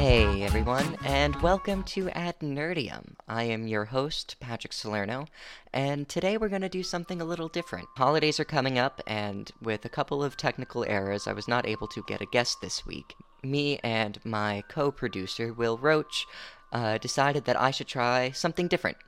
Hey everyone, and welcome to AdNerdium. I am your host, Patrick Salerno, and today we're going to do something a little different. Holidays are coming up, and with a couple of technical errors, I was not able to get a guest this week. Me and my co producer, Will Roach, uh, decided that I should try something different.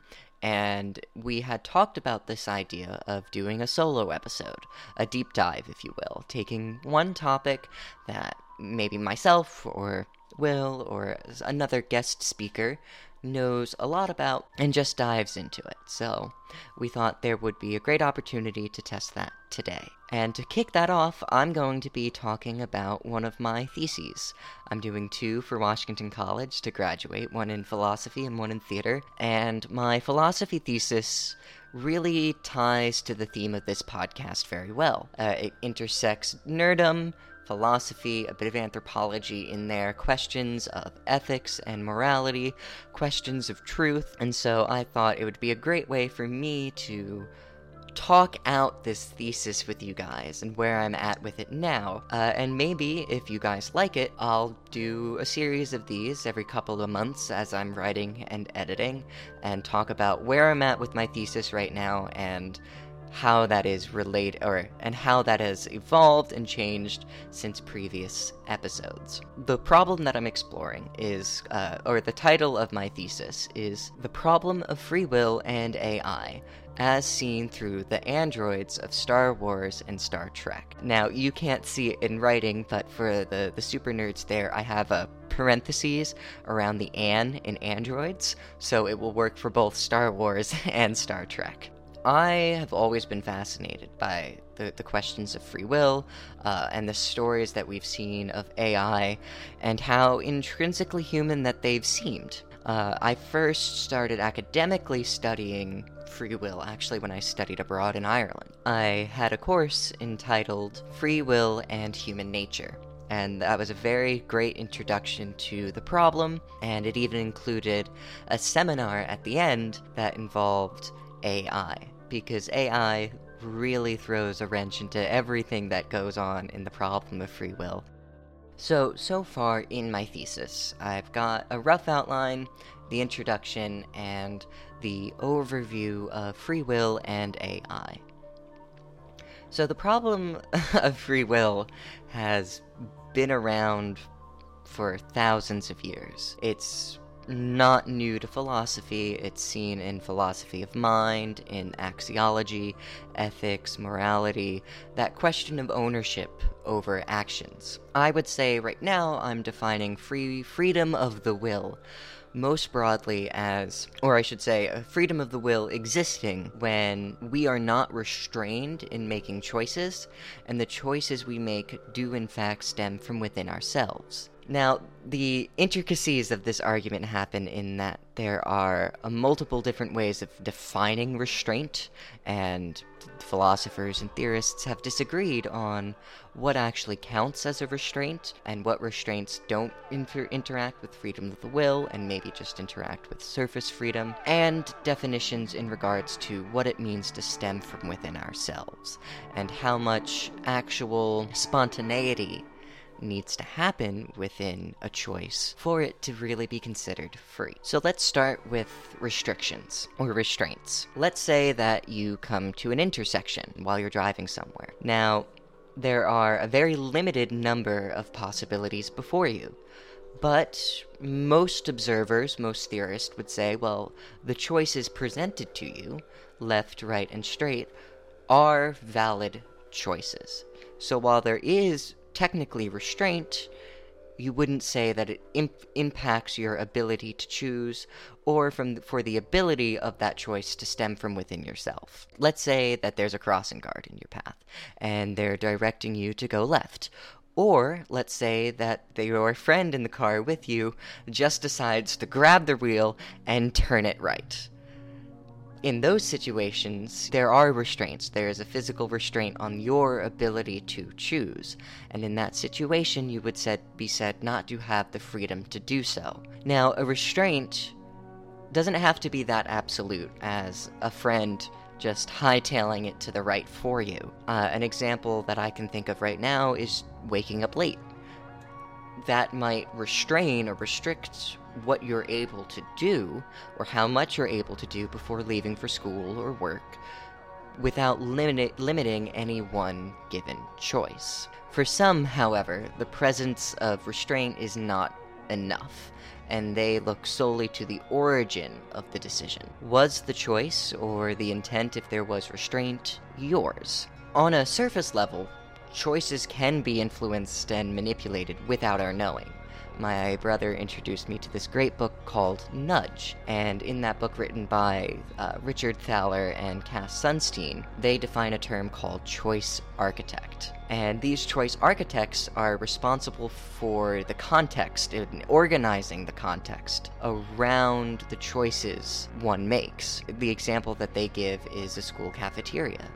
And we had talked about this idea of doing a solo episode, a deep dive, if you will, taking one topic that maybe myself or Will or another guest speaker knows a lot about and just dives into it. So we thought there would be a great opportunity to test that today. And to kick that off, I'm going to be talking about one of my theses. I'm doing two for Washington College to graduate, one in philosophy and one in theater. And my philosophy thesis really ties to the theme of this podcast very well. Uh, it intersects nerdom philosophy, a bit of anthropology in there, questions of ethics and morality, questions of truth, and so I thought it would be a great way for me to talk out this thesis with you guys and where I'm at with it now. Uh, and maybe, if you guys like it, I'll do a series of these every couple of months as I'm writing and editing and talk about where I'm at with my thesis right now and how that is related or and how that has evolved and changed since previous episodes. The problem that I'm exploring is, uh, or the title of my thesis is The Problem of Free Will and AI, as seen through the androids of Star Wars and Star Trek. Now, you can't see it in writing, but for the, the super nerds there, I have a parentheses around the an in androids, so it will work for both Star Wars and Star Trek. I have always been fascinated by the, the questions of free will uh, and the stories that we've seen of AI and how intrinsically human that they've seemed. Uh, I first started academically studying free will actually when I studied abroad in Ireland. I had a course entitled Free Will and Human Nature. And that was a very great introduction to the problem, and it even included a seminar at the end that involved AI because AI really throws a wrench into everything that goes on in the problem of free will. So, so far in my thesis, I've got a rough outline, the introduction, and the overview of free will and AI. So, the problem of free will has been around for thousands of years. It's not new to philosophy. It's seen in philosophy of mind, in axiology, ethics, morality, that question of ownership over actions. I would say right now I'm defining free freedom of the will most broadly as, or I should say, a freedom of the will existing when we are not restrained in making choices, and the choices we make do in fact stem from within ourselves. Now, the intricacies of this argument happen in that there are uh, multiple different ways of defining restraint, and philosophers and theorists have disagreed on what actually counts as a restraint and what restraints don't inter- interact with freedom of the will and maybe just interact with surface freedom, and definitions in regards to what it means to stem from within ourselves and how much actual spontaneity needs to happen within a choice for it to really be considered free. So let's start with restrictions or restraints. Let's say that you come to an intersection while you're driving somewhere. Now, there are a very limited number of possibilities before you. But most observers, most theorists would say, well, the choices presented to you, left, right, and straight, are valid choices. So while there is technically restraint, you wouldn't say that it imp- impacts your ability to choose or from for the ability of that choice to stem from within yourself. Let's say that there's a crossing guard in your path and they're directing you to go left. Or let's say that your friend in the car with you just decides to grab the wheel and turn it right in those situations, there are restraints. There is a physical restraint on your ability to choose. And in that situation, you would said, be said not to have the freedom to do so. Now, a restraint doesn't have to be that absolute as a friend just hightailing it to the right for you. Uh, an example that I can think of right now is waking up late. That might restrain or restrict what you're able to do or how much you're able to do before leaving for school or work without limit- limiting any one given choice. For some, however, the presence of restraint is not enough, and they look solely to the origin of the decision. Was the choice, or the intent if there was restraint, yours? On a surface level, choices can be influenced and manipulated without our knowing my brother introduced me to this great book called Nudge. And in that book, written by uh, Richard Thaler and Cass Sunstein, they define a term called choice architect. And these choice architects are responsible for the context organizing the context around the choices one makes. The example that they give is a school cafeteria.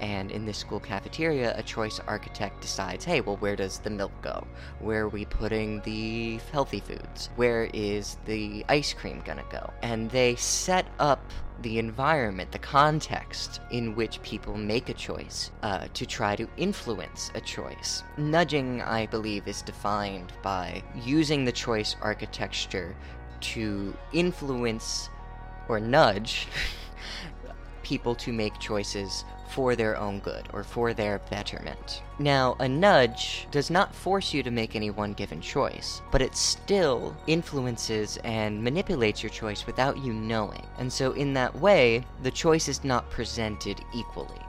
And in this school cafeteria, a choice architect decides, hey, well, where does the milk go? Where are we putting the healthy foods? Where is the ice cream gonna go? And they set up the environment, the context in which people make a choice uh, to try to influence a choice. Nudging, I believe, is defined by using the choice architecture to influence or nudge people to make choices for their own good or for their betterment. Now, a nudge does not force you to make any one given choice, but it still influences and manipulates your choice without you knowing. And so, in that way, the choice is not presented equally.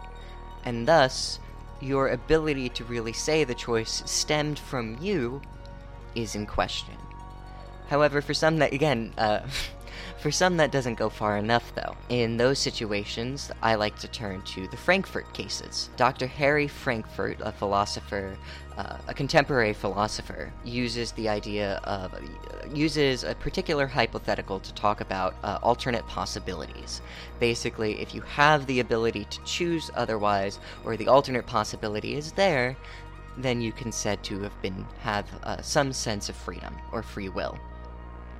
And thus, your ability to really say the choice stemmed from you is in question. However, for some that, again, uh, For some, that doesn't go far enough, though. In those situations, I like to turn to the Frankfurt cases. Dr. Harry Frankfurt, a philosopher, uh, a contemporary philosopher, uses the idea of, uh, uses a particular hypothetical to talk about uh, alternate possibilities. Basically, if you have the ability to choose otherwise, or the alternate possibility is there, then you can said to have been have uh, some sense of freedom or free will.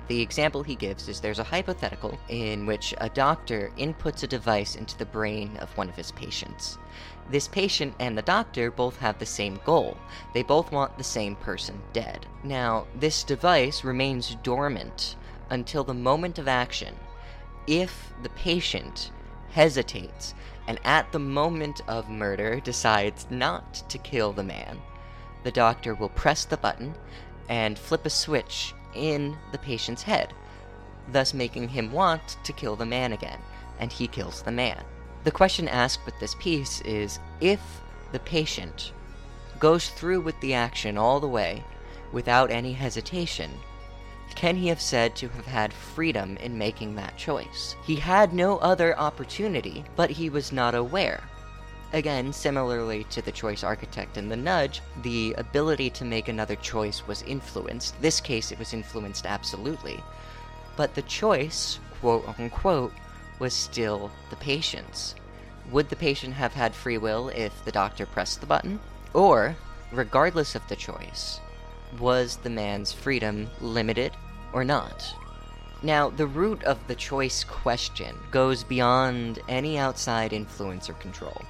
The example he gives is there's a hypothetical in which a doctor inputs a device into the brain of one of his patients. This patient and the doctor both have the same goal. They both want the same person dead. Now, this device remains dormant until the moment of action. If the patient hesitates and at the moment of murder decides not to kill the man, the doctor will press the button and flip a switch in the patient's head, thus making him want to kill the man again, and he kills the man. The question asked with this piece is if the patient goes through with the action all the way without any hesitation, can he have said to have had freedom in making that choice? He had no other opportunity, but he was not aware. Again, similarly to the choice architect and the nudge, the ability to make another choice was influenced. This case, it was influenced absolutely. But the choice, quote unquote, was still the patient's. Would the patient have had free will if the doctor pressed the button? Or, regardless of the choice, was the man's freedom limited or not? Now, the root of the choice question goes beyond any outside influence or control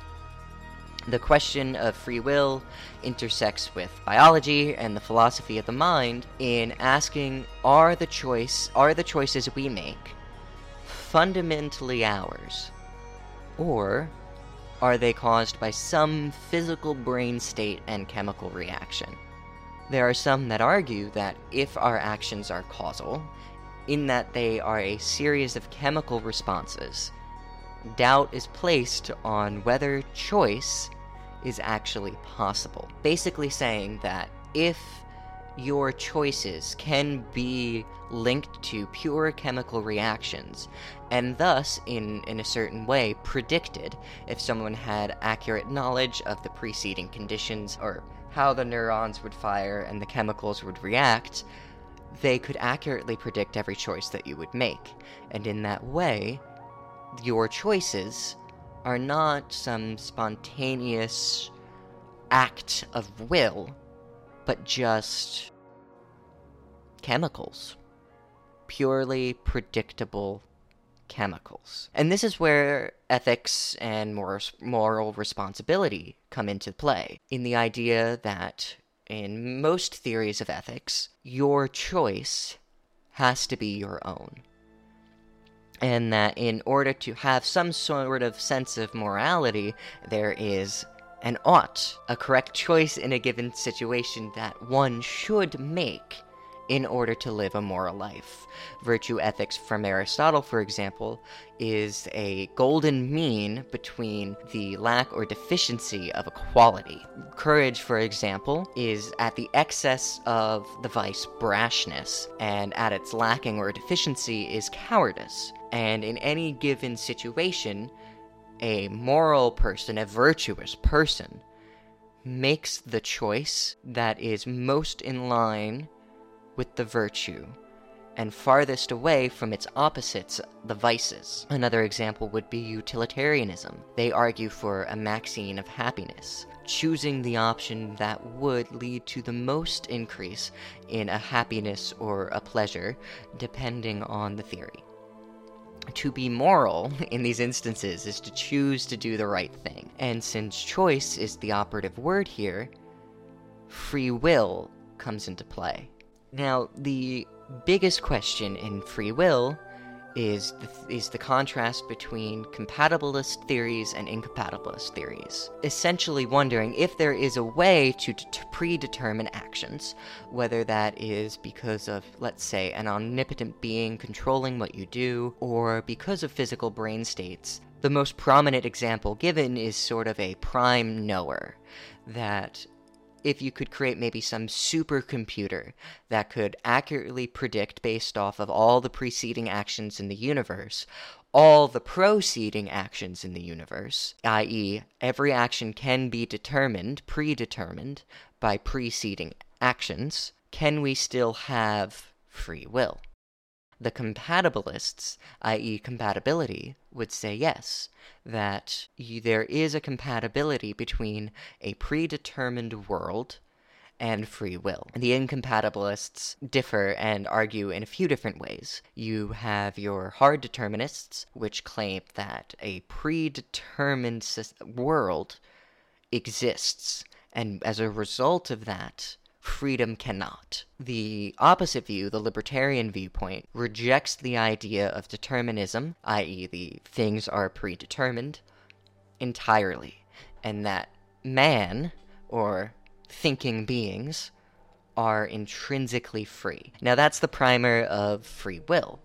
the question of free will intersects with biology and the philosophy of the mind in asking are the choice are the choices we make fundamentally ours? Or are they caused by some physical brain state and chemical reaction? There are some that argue that if our actions are causal in that they are a series of chemical responses doubt is placed on whether choice is actually possible. Basically, saying that if your choices can be linked to pure chemical reactions, and thus, in, in a certain way, predicted if someone had accurate knowledge of the preceding conditions or how the neurons would fire and the chemicals would react, they could accurately predict every choice that you would make. And in that way, your choices are not some spontaneous act of will, but just chemicals. Purely predictable chemicals. And this is where ethics and moral responsibility come into play, in the idea that in most theories of ethics, your choice has to be your own. And that in order to have some sort of sense of morality, there is an ought, a correct choice in a given situation that one should make in order to live a moral life. Virtue ethics from Aristotle, for example, is a golden mean between the lack or deficiency of a quality. Courage, for example, is at the excess of the vice brashness, and at its lacking or deficiency is cowardice. And in any given situation, a moral person, a virtuous person, makes the choice that is most in line with the virtue, and farthest away from its opposites, the vices. Another example would be utilitarianism. They argue for a maxine of happiness, choosing the option that would lead to the most increase in a happiness or a pleasure, depending on the theory. To be moral in these instances is to choose to do the right thing. And since choice is the operative word here, free will comes into play. Now, the biggest question in free will is the, is the contrast between compatibilist theories and incompatibilist theories. Essentially, wondering if there is a way to, to predetermine actions, whether that is because of, let's say, an omnipotent being controlling what you do, or because of physical brain states. The most prominent example given is sort of a prime knower, that if you could create maybe some supercomputer that could accurately predict based off of all the preceding actions in the universe all the proceeding actions in the universe, i.e., every action can be determined, predetermined, by preceding actions, can we still have free will? The compatibilists, i.e., compatibility, would say yes, that you, there is a compatibility between a predetermined world and free will. The incompatibilists differ and argue in a few different ways. You have your hard determinists, which claim that a predetermined world exists, and as a result of that, freedom cannot. The opposite view, the libertarian viewpoint, rejects the idea of determinism, i.e., the things are predetermined, entirely, and that man, or thinking beings, are intrinsically free. Now, that's the primer of free will,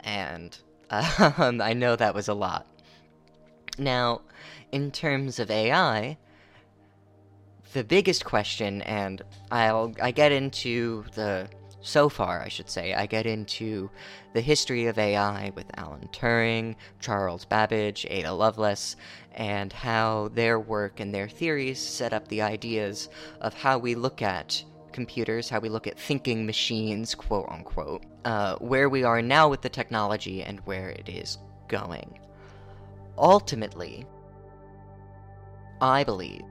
and um, I know that was a lot. Now, in terms of AI, the biggest question, and I'll I get into the so far, I should say, I get into the history of AI with Alan Turing, Charles Babbage, Ada Lovelace, and how their work and their theories set up the ideas of how we look at computers, how we look at thinking machines, quote unquote, uh, where we are now with the technology and where it is going. Ultimately, I believe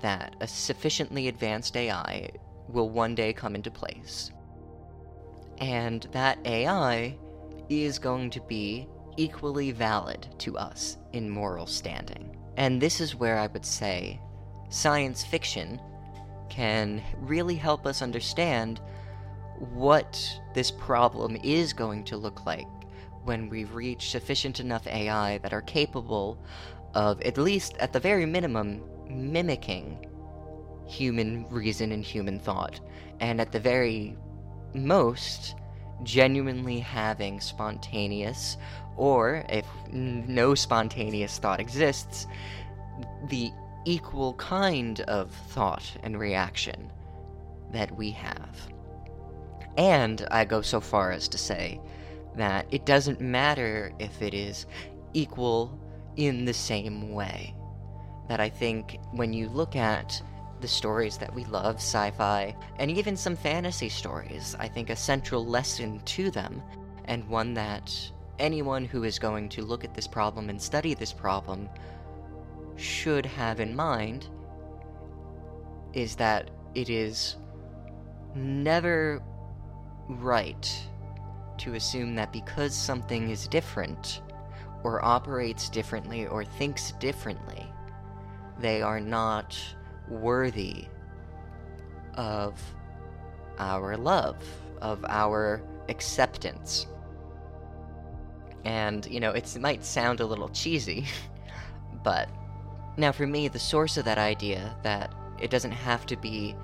that a sufficiently advanced AI will one day come into place. And that AI is going to be equally valid to us in moral standing. And this is where I would say science fiction can really help us understand what this problem is going to look like when we reach sufficient enough AI that are capable of, at least at the very minimum, mimicking human reason and human thought, and at the very most, genuinely having spontaneous, or if no spontaneous thought exists, the equal kind of thought and reaction that we have. And I go so far as to say that it doesn't matter if it is equal in the same way that I think when you look at the stories that we love, sci fi, and even some fantasy stories, I think a central lesson to them, and one that anyone who is going to look at this problem and study this problem should have in mind, is that it is never right to assume that because something is different, or operates differently, or thinks differently, they are not worthy of our love, of our acceptance. And, you know, it might sound a little cheesy, but now for me, the source of that idea that it doesn't have to be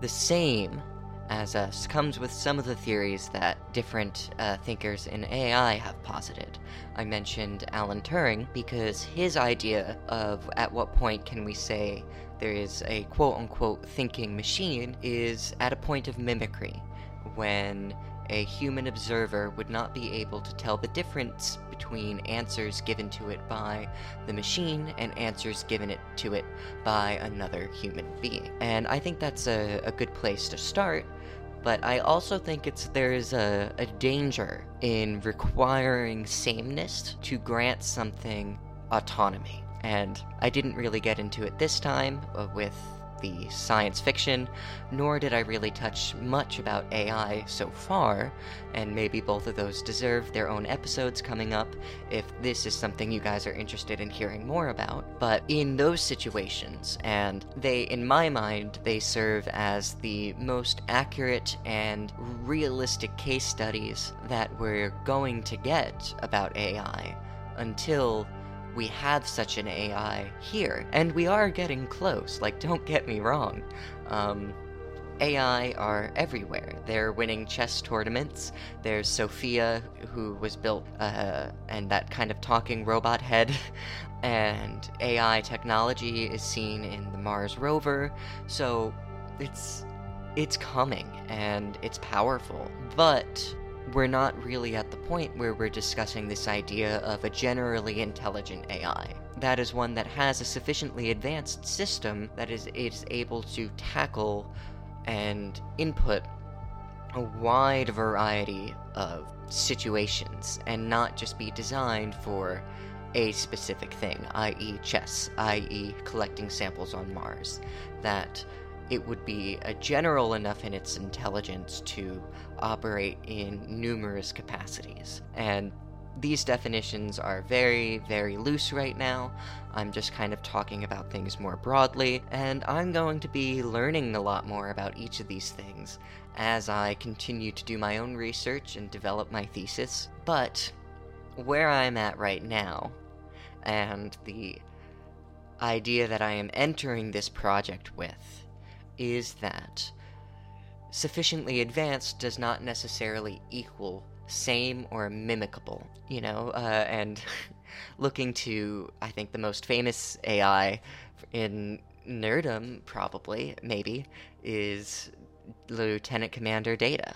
the same as us comes with some of the theories that different uh, thinkers in AI have posited. I mentioned Alan Turing because his idea of at what point can we say there is a quote unquote thinking machine is at a point of mimicry, when a human observer would not be able to tell the difference between answers given to it by the machine and answers given it to it by another human being. And I think that's a, a good place to start but I also think it's there's a, a danger in requiring sameness to grant something autonomy. And I didn't really get into it this time uh, with the science fiction, nor did I really touch much about AI so far, and maybe both of those deserve their own episodes coming up if this is something you guys are interested in hearing more about. But in those situations, and they, in my mind, they serve as the most accurate and realistic case studies that we're going to get about AI until we have such an AI here. And we are getting close, like, don't get me wrong. Um, AI are everywhere. They're winning chess tournaments. There's Sophia, who was built, uh, and that kind of talking robot head. and AI technology is seen in the Mars rover. So it's it's coming and it's powerful. But we're not really at the point where we're discussing this idea of a generally intelligent AI. That is one that has a sufficiently advanced system that is, is able to tackle and input a wide variety of situations and not just be designed for a specific thing, i.e., chess, i.e., collecting samples on Mars. That it would be a general enough in its intelligence to operate in numerous capacities. And these definitions are very, very loose right now. I'm just kind of talking about things more broadly, and I'm going to be learning a lot more about each of these things as I continue to do my own research and develop my thesis. But where I'm at right now, and the idea that I am entering this project with, is that sufficiently advanced does not necessarily equal same or mimicable, you know, uh, and looking to, I think, the most famous AI in nerdom, probably, maybe, is Lieutenant Commander Data.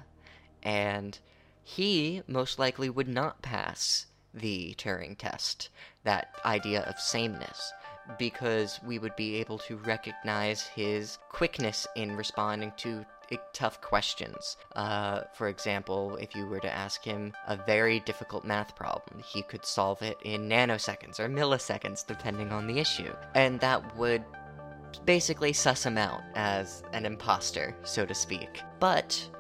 And he most likely would not pass the Turing test, that idea of sameness because we would be able to recognize his quickness in responding to tough questions. Uh, for example, if you were to ask him a very difficult math problem, he could solve it in nanoseconds or milliseconds, depending on the issue. And that would basically suss him out as an imposter, so to speak. But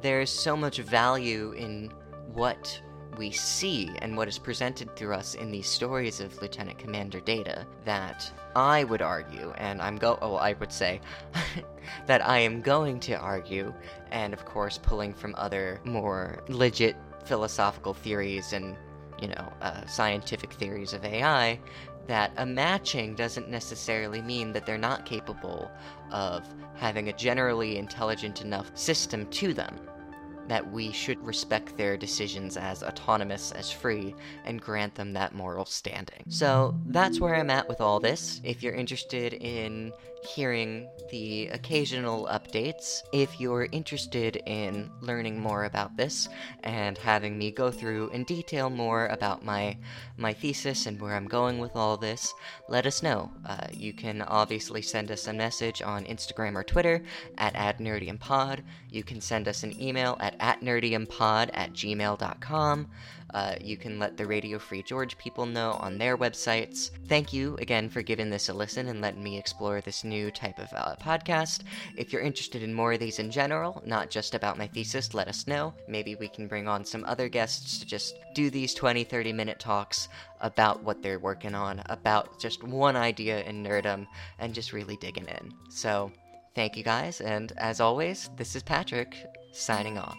there's so much value in what we see and what is presented through us in these stories of Lieutenant Commander Data that I would argue, and I'm go oh I would say that I am going to argue, and of course pulling from other more legit philosophical theories and you know uh, scientific theories of AI, that a matching doesn't necessarily mean that they're not capable of having a generally intelligent enough system to them that we should respect their decisions as autonomous as free and grant them that moral standing. So that's where I'm at with all this. If you're interested in hearing the occasional updates, if you're interested in learning more about this and having me go through in detail more about my my thesis and where I'm going with all this, let us know. Uh, you can obviously send us a message on Instagram or Twitter at AdNerdiumPod. You can send us an email at adnerdiumpod at gmail.com. Uh, you can let the Radio Free George people know on their websites. Thank you again for giving this a listen and letting me explore this new type of uh, podcast. If you're interested in more of these in general, not just about my thesis, let us know. Maybe we can bring on some other guests to just do these 20, 30 minute talks about what they're working on, about just one idea in nerdom, and just really digging in. So, thank you guys, and as always, this is Patrick signing off.